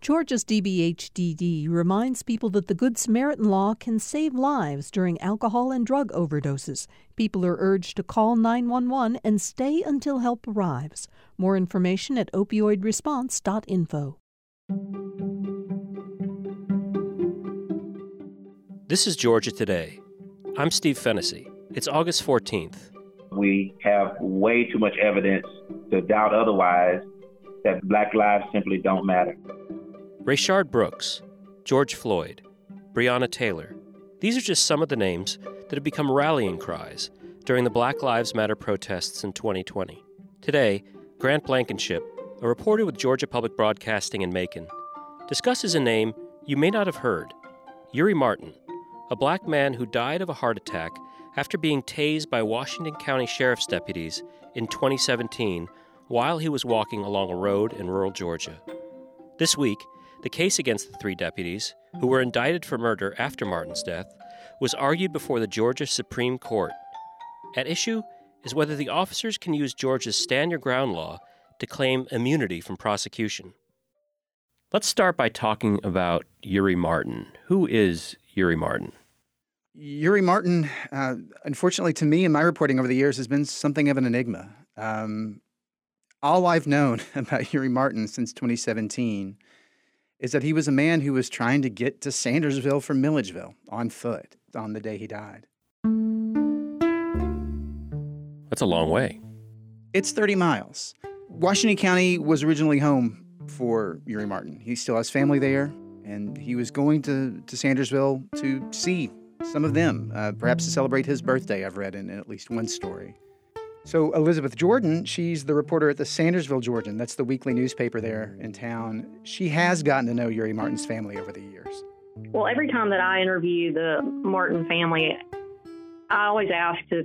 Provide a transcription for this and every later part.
Georgia's DBHDD reminds people that the Good Samaritan law can save lives during alcohol and drug overdoses. People are urged to call 911 and stay until help arrives. More information at opioidresponse.info. This is Georgia Today. I'm Steve Fennessy. It's August 14th. We have way too much evidence to doubt otherwise that black lives simply don't matter. Rayshard Brooks, George Floyd, Breonna Taylor. These are just some of the names that have become rallying cries during the Black Lives Matter protests in 2020. Today, Grant Blankenship, a reporter with Georgia Public Broadcasting in Macon, discusses a name you may not have heard Eurie Martin, a black man who died of a heart attack after being tased by Washington County Sheriff's deputies in 2017 while he was walking along a road in rural Georgia. This week, the case against the three deputies, who were indicted for murder after Martin's death, was argued before the Georgia Supreme Court. At issue is whether the officers can use Georgia's stand your ground law to claim immunity from prosecution. Let's start by talking about Eurie Martin. Who is Eurie Martin? Eurie Martin, uh, unfortunately to me in my reporting over the years, has been something of an enigma. Um, all I've known about Eurie Martin since 2017 is that he was a man who was trying to get to Sandersville from Milledgeville on foot on the day he died. That's a long way. It's 30 miles. Washington County was originally home for Eurie Martin. He still has family there, and he was going to, to Sandersville to see some of them, uh, perhaps to celebrate his birthday, I've read in, in at least one story. So, Elizabeth Jordan, she's the reporter at the Sandersville Georgian. That's the weekly newspaper there in town. She has gotten to know Eurie Martin's family over the years. Well, every time that I interview the Martin family, I always ask to,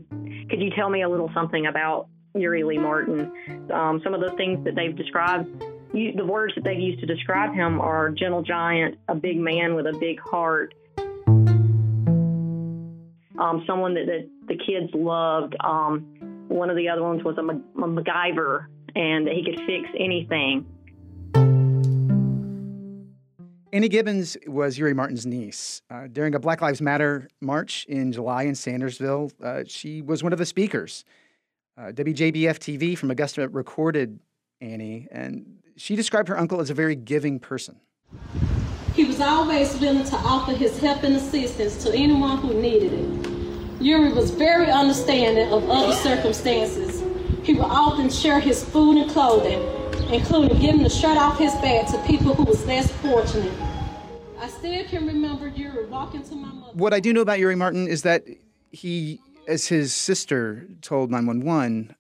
could you tell me a little something about Eurie Lee Martin? Um, some of the things that they've described, you, the words that they've used to describe him are gentle giant, a big man with a big heart, um, someone that, that the kids loved. Um, one of the other ones was a, a MacGyver, and he could fix anything. Annie Gibbons was Eurie Martin's niece. Uh, during a Black Lives Matter march in July in Sandersville, uh, she was one of the speakers. Uh, WJBF TV from Augusta recorded Annie, and she described her uncle as a very giving person. He was always willing to offer his help and assistance to anyone who needed it. Eurie was very understanding of other circumstances. He would often share his food and clothing, including giving the shirt off his back to people who was less fortunate. I still can remember Eurie walking to my mother. What I do know about Eurie Martin is that he, as his sister told 911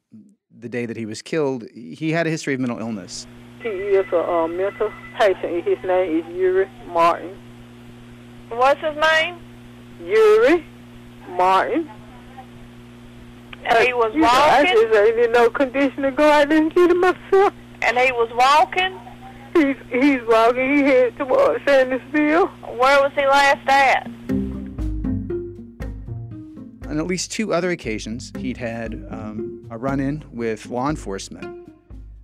the day that he was killed, he had a history of mental illness. He is a uh, mental patient. His name is Eurie Martin. What's his name? Eurie Martin. And he was You know, I walking? just ain't in no condition to go out there and get him myself. And he was walking? He's he's walking. He headed towards Sandersville. Where was he last at? On at least two other occasions, he'd had um, a run in with law enforcement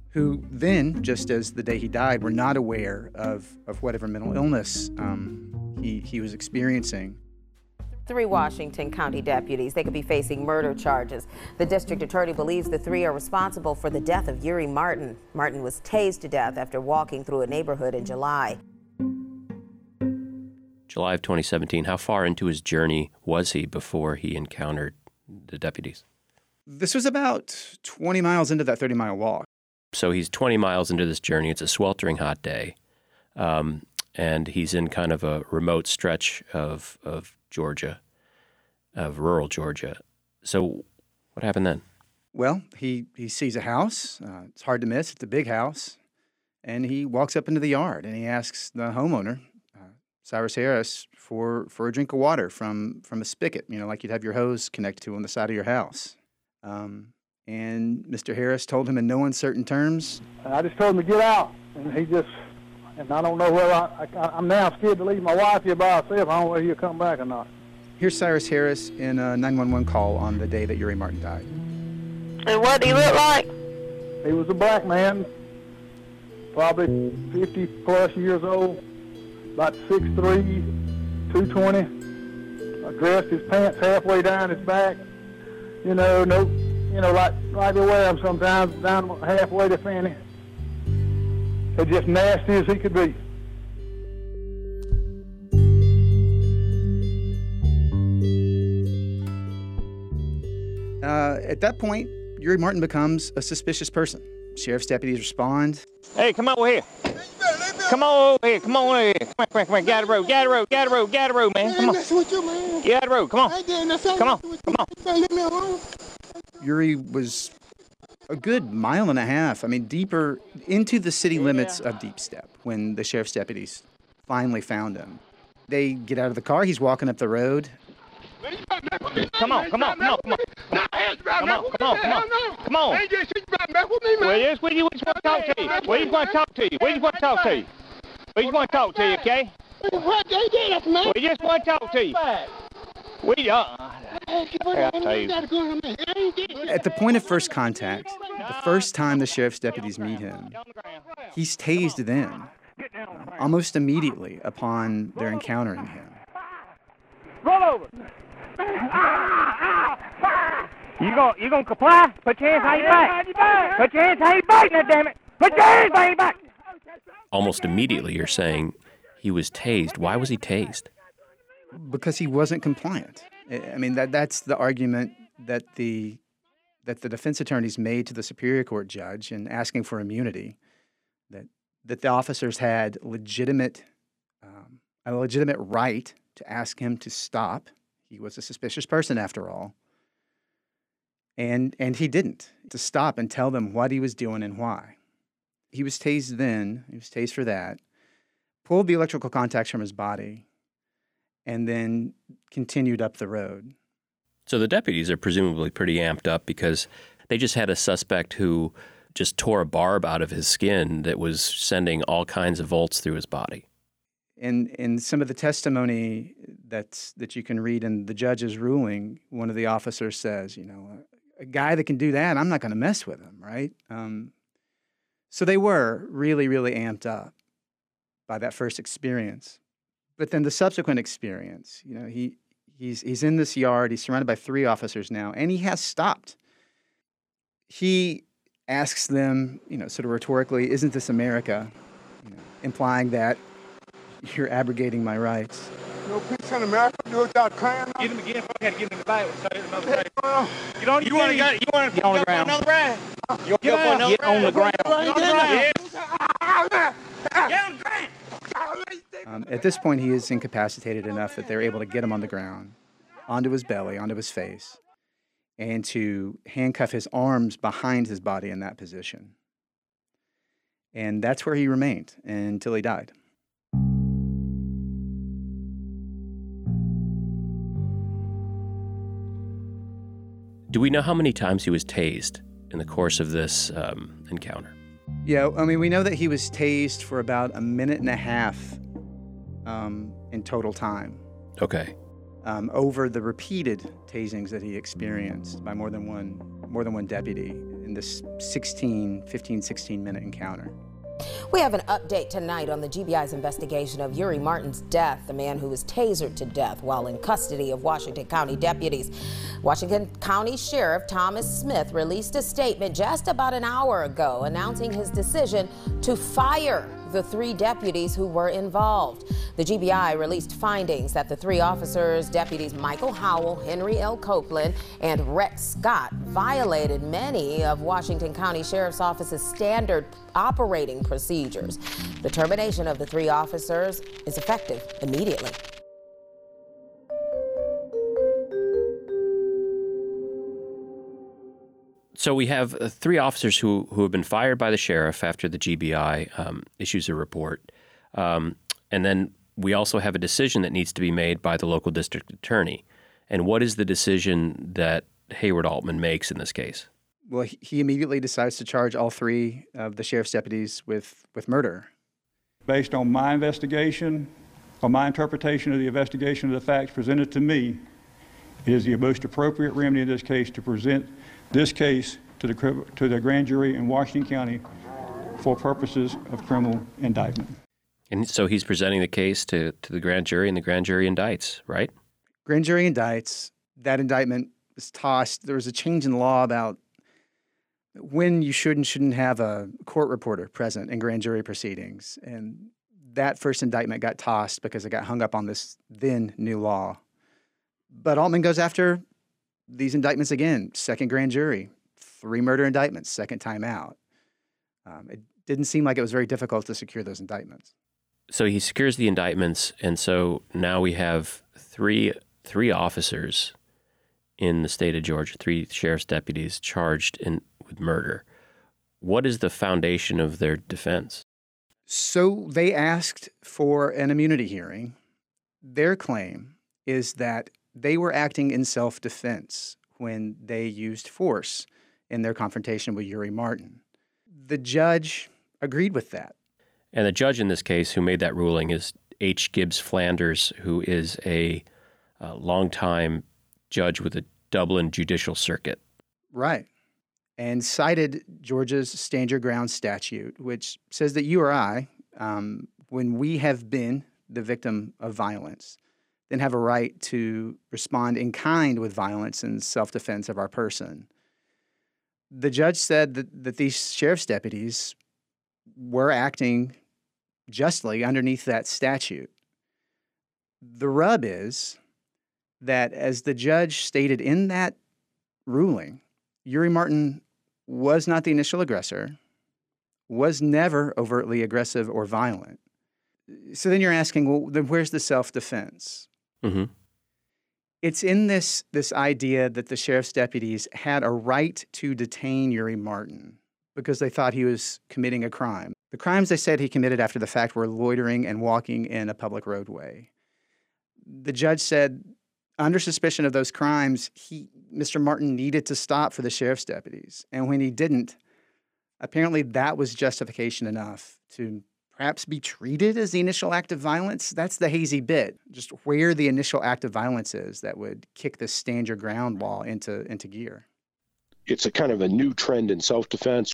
who then, just as the day he died, were not aware of, of whatever mental illness um, he, he was experiencing. Three Washington County deputies. They could be facing murder charges. The district attorney believes the three are responsible for the death of Eurie Martin. Martin was tased to death after walking through a neighborhood in July. July of 2017. How far into his journey was he before he encountered the deputies? This was about 20 miles into that 30 mile walk. So he's 20 miles into this journey. It's a sweltering hot day. Um, and he's in kind of a remote stretch of, of Georgia, of rural Georgia. So what happened then? Well, he, he sees a house. Uh, it's hard to miss. It's a big house. And he walks up into the yard and he asks the homeowner, uh, Cyrus Harris, for, for a drink of water from, from a spigot, you know, like you'd have your hose connected to on the side of your house. Um, and Mr. Harris told him in no uncertain terms, I just told him to get out, and he just, and I don't know whether I, I, I'm now scared to leave my wife here by herself. I don't know whether he'll come back or not. Here's Cyrus Harris in a 911 call on the day that Eurie Martin died. And what did he look like? He was a black man, probably 50 plus years old, about 6'3", 220. Uh, dressed his pants halfway down his back. You know, no, you know, like like they wear them sometimes down halfway to fanny. They're just nasty as he could be. Uh, at that point, Eurie Martin becomes a suspicious person. Sheriff's deputies respond. Hey, come over here. Come on over here. Come on over here. Come on, come on, come on. Get out of the road. Get out of the road. Get out of the road. Get out of the road, man. Come on. with you, man. Get out of the road. Come on. Come on. Come on. Leave me alone. Eurie was a good mile and a half, I mean, deeper into the city limits yeah. of Deepstep when the sheriff's deputies finally found him. They get out of the car, he's walking up the road. Come on, come on, come on, come on. Come on, come on, come on. Come on. Well, yes, we just want to talk to you. We just want to talk to you. We just want to talk to you. We just want to talk to you, okay? What they did us, man. We just want to talk to you. We, are. At the point of first contact, the first time the sheriff's deputies meet him, he's tased then, almost immediately upon their encountering him. Roll over. You gonna you gonna comply? Put your hands behind your back. Put your hands behind your back, now damn it. Put your hands behind your back. Almost immediately, you're saying he was tased. Why was he tased? because he wasn't compliant. I mean that that's the argument that the that the defense attorneys made to the superior court judge in asking for immunity. That that the officers had legitimate um, a legitimate right to ask him to stop. He was a suspicious person after all. And and he didn't to stop and tell them what he was doing and why. He was tased then. He was tased for that. Pulled the electrical contacts from his body and then continued up the road. So the deputies are presumably pretty amped up because they just had a suspect who just tore a barb out of his skin that was sending all kinds of volts through his body. In in some of the testimony that's that you can read in the judge's ruling, one of the officers says, you know, a, a guy that can do that, I'm not going to mess with him, right? Um, so they were really, really amped up by that first experience. But then the subsequent experience, you know, he he's he's in this yard, he's surrounded by three officers now, and he has stopped. He asks them, you know, sort of rhetorically, isn't this America? You know, implying that you're abrogating my rights. No peace in America. Do it without crying. Get him again. Fuck, had to get him in the Bible. So there's another ride. Get on. You wanna get? You want to Get on the ground. Another ride. You want to Get go for another Get on the ground. Get on the ground. Get on the ground. Um, at this point, he is incapacitated enough that they're able to get him on the ground, onto his belly, onto his face, and to handcuff his arms behind his body in that position. And that's where he remained until he died. Do we know how many times he was tased in the course of this um, encounter? Yeah, I mean, we know that he was tased for about a minute and a half um, in total time. Okay. Um, over the repeated tasings that he experienced by more than one more than one deputy in this 16 15 16 minute encounter We have an update tonight on the GBI's investigation of Eurie Martin's death, the man who was tasered to death while in custody of Washington County deputies. Washington County Sheriff Thomas Smith released a statement just about an hour ago announcing his decision to fire the three deputies who were involved. The GBI released findings that the three officers, deputies Michael Howell, Henry L. Copeland, and Rhett Scott, violated many of Washington County Sheriff's Office's standard operating procedures. The termination of the three officers is effective immediately. So we have uh, three officers who who have been fired by the sheriff after the GBI um, issues a report, um, and then we also have a decision that needs to be made by the local district attorney. And what is the decision that Hayward Altman makes in this case? well he- he immediately decides to charge all three of the sheriff's deputies with with murder Based on my investigation, on my interpretation of the investigation of the facts presented to me, it is the most appropriate remedy in this case to present this case to the, to the grand jury in Washington County for purposes of criminal indictment. And so he's presenting the case to, to the grand jury, and the grand jury indicts, right? Grand jury indicts. That indictment was tossed. There was a change in law about when you should and shouldn't have a court reporter present in grand jury proceedings. And that first indictment got tossed because it got hung up on this then new law. But Altman goes after these indictments again, second grand jury, three murder indictments, second time out. Um, it didn't seem like it was very difficult to secure those indictments. So he secures the indictments, and so now we have three three officers in the state of Georgia, three sheriff's deputies charged in with murder. What is the foundation of their defense? So they asked for an immunity hearing. Their claim is that they were acting in self defense when they used force in their confrontation with Eurie Martin. The judge agreed with that. And the judge in this case who made that ruling is H. Gibbs Flanders, who is a, a longtime judge with the Dublin Judicial Circuit. Right. And cited Georgia's Stand Your Ground statute, which says that you or I, um, when we have been the victim of violence, then have a right to respond in kind with violence and self defense of our person. The judge said that, that these sheriff's deputies were acting justly underneath that statute. The rub is that, as the judge stated in that ruling, Eurie Martin was not the initial aggressor, was never overtly aggressive or violent. So then you're asking, well, then where's the self defense? Mm-hmm. It's in this, this idea that the sheriff's deputies had a right to detain Eurie Martin because they thought he was committing a crime. The crimes they said he committed after the fact were loitering and walking in a public roadway. The judge said, under suspicion of those crimes, he, Mr. Martin needed to stop for the sheriff's deputies. And when he didn't, apparently that was justification enough to perhaps be treated as the initial act of violence. That's the hazy bit, just where the initial act of violence is that would kick the stand your ground law into, into gear. It's a kind of a new trend in self defense.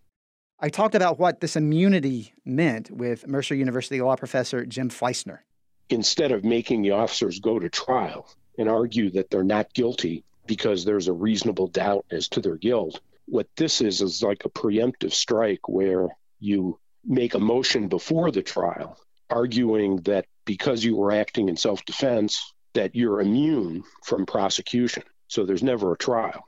I talked about what this immunity meant with Mercer University law professor Jim Fleissner. Instead of making the officers go to trial and argue that they're not guilty because there's a reasonable doubt as to their guilt, what this is is like a preemptive strike where you make a motion before the trial arguing that because you were acting in self-defense that you're immune from prosecution so there's never a trial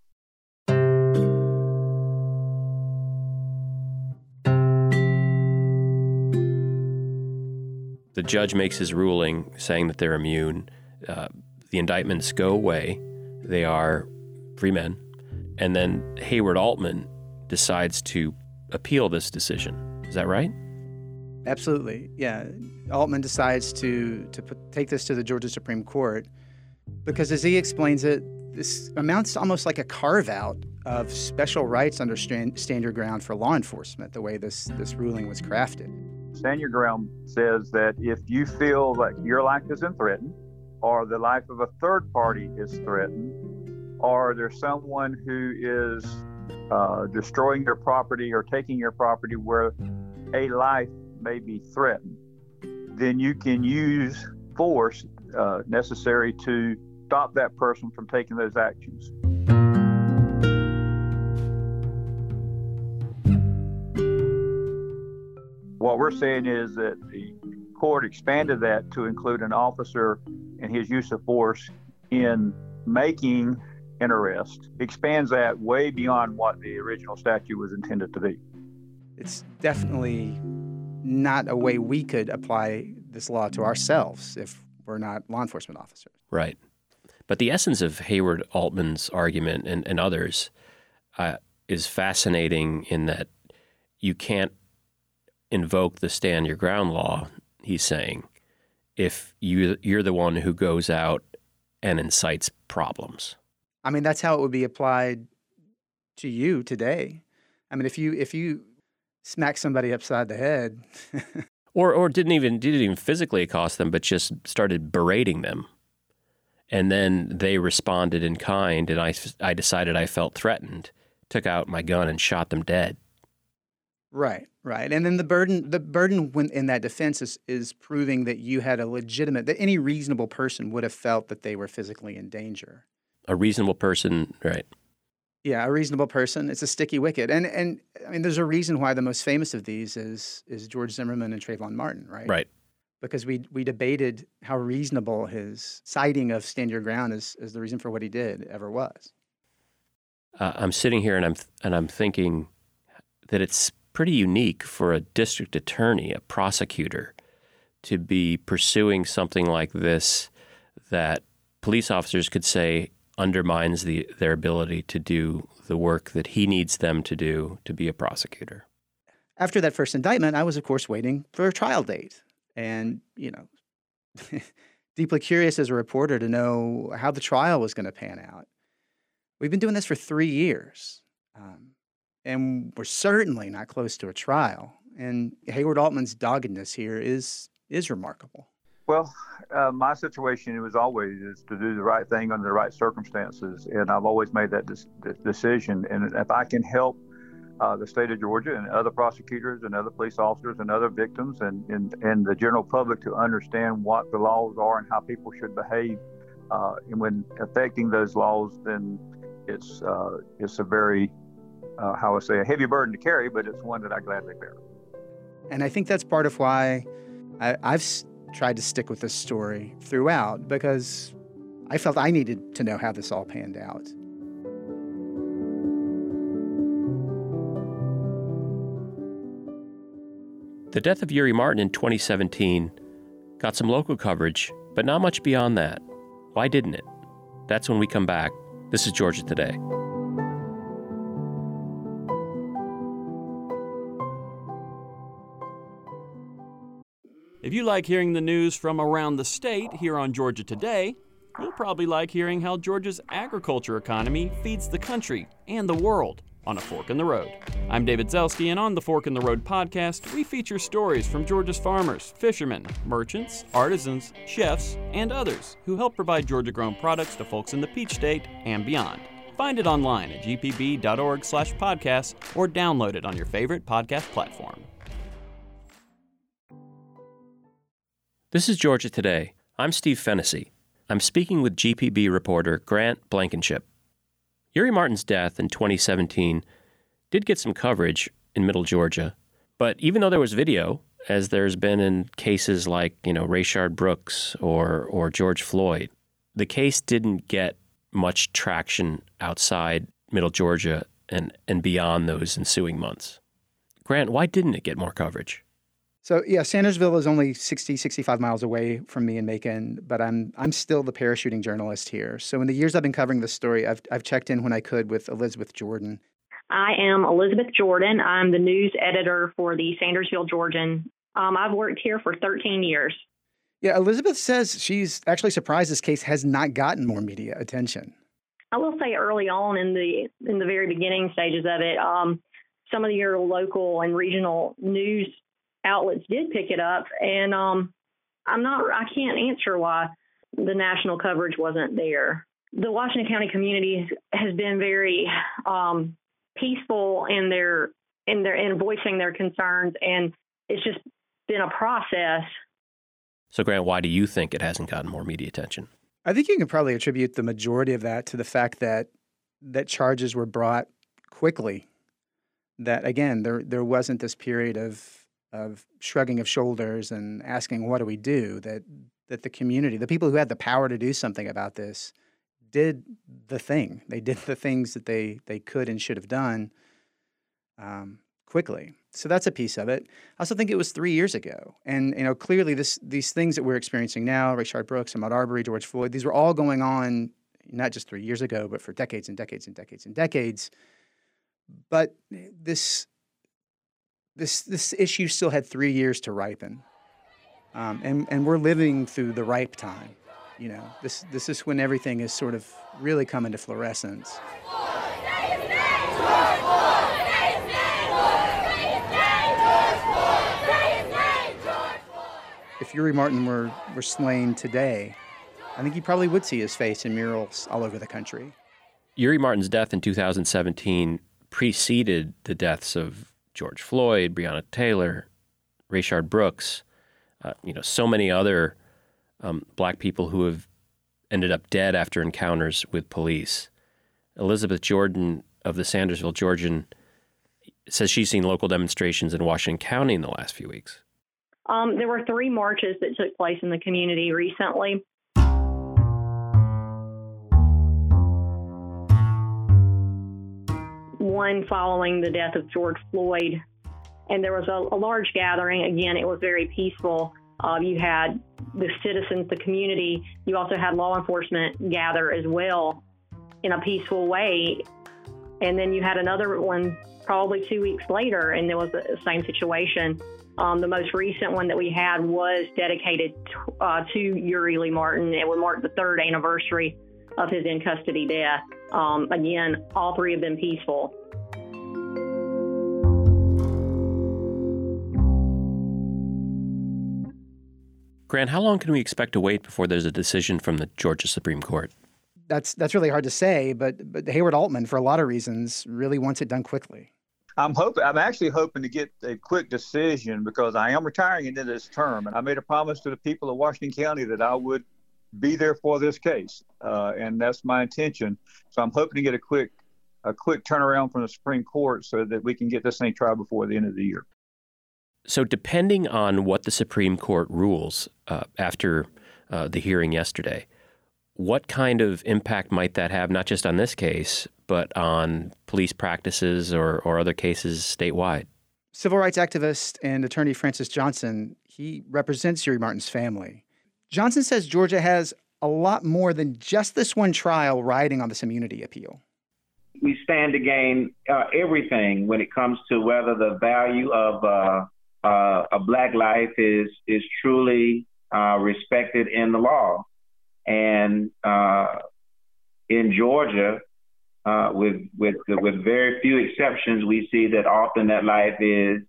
the judge makes his ruling saying that they're immune. Uh, the indictments go away. They are free men. And then Hayward Altman decides to appeal this decision. Is that right? Absolutely. Yeah. Altman decides to, to put, take this to the Georgia Supreme Court because, as he explains it, this amounts to almost like a carve out of special rights under stand, stand your ground for law enforcement, the way this, this ruling was crafted. Stand Your Ground says that if you feel that your life isn't threatened, or the life of a third party is threatened, or there's someone who is uh, destroying your property or taking your property where a life may be threatened, then you can use force uh, necessary to stop that person from taking those actions. What we're saying is that the court expanded that to include an officer and his use of force in making an arrest, expands that way beyond what the original statute was intended to be. It's definitely not a way we could apply this law to ourselves if we're not law enforcement officers. Right. But the essence of Hayward Altman's argument and, and others uh, is fascinating in that you can't invoke the stand your ground law, he's saying, if you, you're the one who goes out and incites problems. I mean, that's how it would be applied to you today. I mean, if you if you smack somebody upside the head, or or didn't even didn't even physically accost them, but just started berating them, and then they responded in kind, and I I decided I felt threatened, took out my gun and shot them dead. Right, right. And then the burden the burden when in that defense is is proving that you had a legitimate that any reasonable person would have felt that they were physically in danger. A reasonable person, right? Yeah, a reasonable person. It's a sticky wicket. And and I mean there's a reason why the most famous of these is is George Zimmerman and Trayvon Martin, right? Right. Because we we debated how reasonable his citing of stand your ground as, as the reason for what he did ever was. Uh, I'm sitting here and I'm and I'm thinking that it's pretty unique for a district attorney, a prosecutor, to be pursuing something like this that police officers could say undermines the, their ability to do the work that he needs them to do to be a prosecutor. After that first indictment, I was, of course, waiting for a trial date. And, you know, deeply curious as a reporter to know how the trial was going to pan out. We've been doing this for three years. Um, and we're certainly not close to a trial. And Hayward Altman's doggedness here is is remarkable. Well, uh, my situation was always is to do the right thing under the right circumstances, and I've always made that decision. And if I can help uh, the state of Georgia and other prosecutors and other police officers and other victims and, and, and the general public to understand what the laws are and how people should behave, uh, and when affecting those laws, then it's uh, it's a very uh, how I say, a heavy burden to carry, but it's one that I gladly bear. And I think that's part of why I, have tried to stick with this story throughout because I felt I needed to know how this all panned out. The death of Eurie Martin in 2017 got some local coverage, but not much beyond that. Why didn't it? That's when we come back. This is Georgia Today. If you like hearing the news from around the state here on Georgia Today, you'll probably like hearing how Georgia's agriculture economy feeds the country and the world on A Fork in the Road. I'm David Zelski, and on the Fork in the Road podcast, we feature stories from Georgia's farmers, fishermen, merchants, artisans, chefs, and others who help provide Georgia grown products to folks in the Peach State and beyond. Find it online at gpb.org slash podcast or download it on your favorite podcast platform. This is Georgia Today. I'm Steve Fennessy. I'm speaking with GPB reporter Grant Blankenship. Eurie Martin's death in 2017 did get some coverage in Middle Georgia, but even though there was video, as there's been in cases like you know Rayshard Brooks or or George Floyd, the case didn't get much traction outside Middle Georgia and and beyond those ensuing months. Grant, why didn't it get more coverage? So yeah, Sandersville is only 60, 65 miles away from me in Macon, but I'm I'm still the parachuting journalist here. So in the years I've been covering this story, I've I've checked in when I could with Elizabeth Jordan. I am Elizabeth Jordan. I'm the news editor for the Sandersville Georgian. Um, I've worked here for 13 years. Yeah, Elizabeth says she's actually surprised this case has not gotten more media attention. I will say early on in the in the very beginning stages of it, um, some of your local and regional news outlets did pick it up, and um, I'm not. I can't answer why the national coverage wasn't there. The Washington County community has been very um, peaceful in their in their in voicing their concerns, and it's just been a process. So, Grant, why do you think it hasn't gotten more media attention? I think you can probably attribute the majority of that to the fact that that charges were brought quickly. That again, there there wasn't this period of of shrugging of shoulders and asking what do we do? that that the community the people who had the power to do something about this did the thing. They did the things that they they could and should have done um, quickly. So that's a piece of it. I also think it was three years ago. And you know clearly this these things that we're experiencing now Rayshard Brooks Ahmaud Arbery George Floyd these were all going on not just three years ago but for decades and decades and decades and decades. But this this this issue still had three years to ripen, um, and and we're living through the ripe time. You know, this this is when everything is sort of really coming to fluorescence. If Eurie Martin were, were slain today, I think you probably would see his face in murals all over the country. Eurie Martin's death in 2017 preceded the deaths of George Floyd, Breonna Taylor, Rayshard Brooks, uh, you know, so many other um, black people who have ended up dead after encounters with police. Elizabeth Jordan of the Sandersville Georgian says she's seen local demonstrations in Washington County in the last few weeks. Um, there were three marches that took place in the community recently. One following the death of George Floyd, and there was a, a large gathering. Again, it was very peaceful. Uh, you had the citizens, the community. You also had law enforcement gather as well in a peaceful way. And then you had another one probably two weeks later, and there was the same situation. Um, the most recent one that we had was dedicated to, uh, to Lee Martin. It would mark the third anniversary of his in custody death. Um, again, all three have been peaceful. Grant, how long can we expect to wait before there's a decision from the Georgia Supreme Court? That's that's really hard to say, but but Hayward Altman, for a lot of reasons, really wants it done quickly. I'm hoping. I'm actually hoping to get a quick decision because I am retiring into this term, and I made a promise to the people of Washington County that I would be there for this case, uh, and that's my intention. So I'm hoping to get a quick a quick turnaround from the Supreme Court so that we can get this thing tried before the end of the year. So, depending on what the Supreme Court rules uh, after uh, the hearing yesterday, what kind of impact might that have, not just on this case, but on police practices or, or other cases statewide? Civil rights activist and attorney Francys Johnson, he represents Eurie Martin's family. Johnson says Georgia has a lot more than just this one trial riding on this immunity appeal. We stand to gain uh, everything when it comes to whether the value of uh, uh, a black life is is truly uh, respected in the law. And uh, in Georgia, uh, with with with very few exceptions, we see that often that life is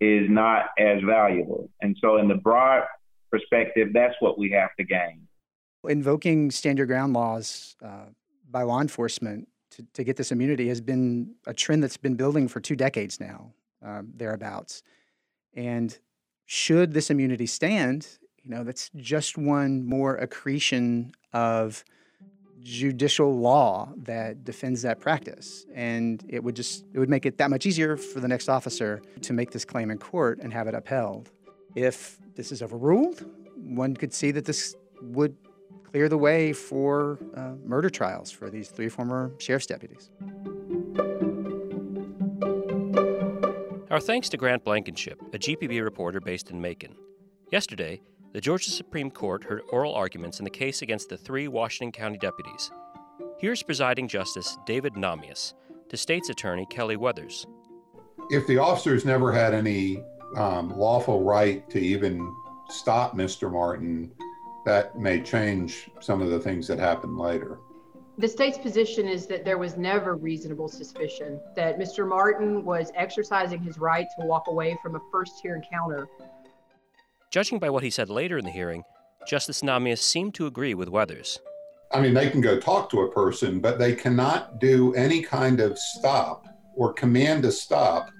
is not as valuable. And so, in the broad perspective, that's what we have to gain. Invoking stand your ground laws uh, by law enforcement to, to get this immunity has been a trend that's been building for two decades now, um, thereabouts. And should this immunity stand, you know, that's just one more accretion of judicial law that defends that practice. And it would just it would make it that much easier for the next officer to make this claim in court and have it upheld. If this is overruled, one could see that this would clear the way for uh, murder trials for these three former sheriff's deputies. Our thanks to Grant Blankenship, a GPB reporter based in Macon. Yesterday, the Georgia Supreme Court heard oral arguments in the case against the three Washington County deputies. Here's presiding Justice David Nahmias to state's attorney Kelly Weathers. If the officers never had any um, lawful right to even stop Mr. Martin, that may change some of the things that happened later. The state's position is that there was never reasonable suspicion that Mr. Martin was exercising his right to walk away from a first tier encounter. Judging by what he said later in the hearing, Justice Nahmias seemed to agree with Weathers. I mean, they can go talk to a person, but they cannot do any kind of stop or command a stop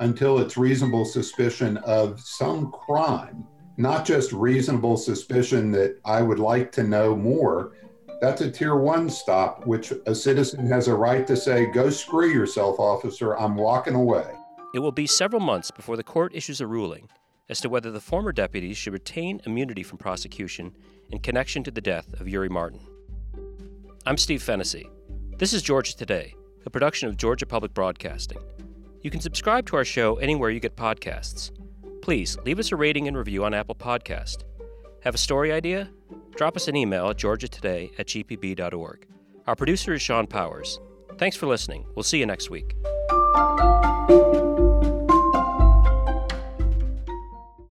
until it's reasonable suspicion of some crime, not just reasonable suspicion that I would like to know more. That's a tier one stop, which a citizen has a right to say, go screw yourself, officer, I'm walking away. It will be several months before the court issues a ruling as to whether the former deputies should retain immunity from prosecution in connection to the death of Eurie Martin. I'm Steve Fennessy. This is Georgia Today, a production of Georgia Public Broadcasting. You can subscribe to our show anywhere you get podcasts. Please leave us a rating and review on Apple Podcast. Have a story idea? Drop us an email at georgiatoday at gpb.org. Our producer is Sean Powers. Thanks for listening. We'll see you next week.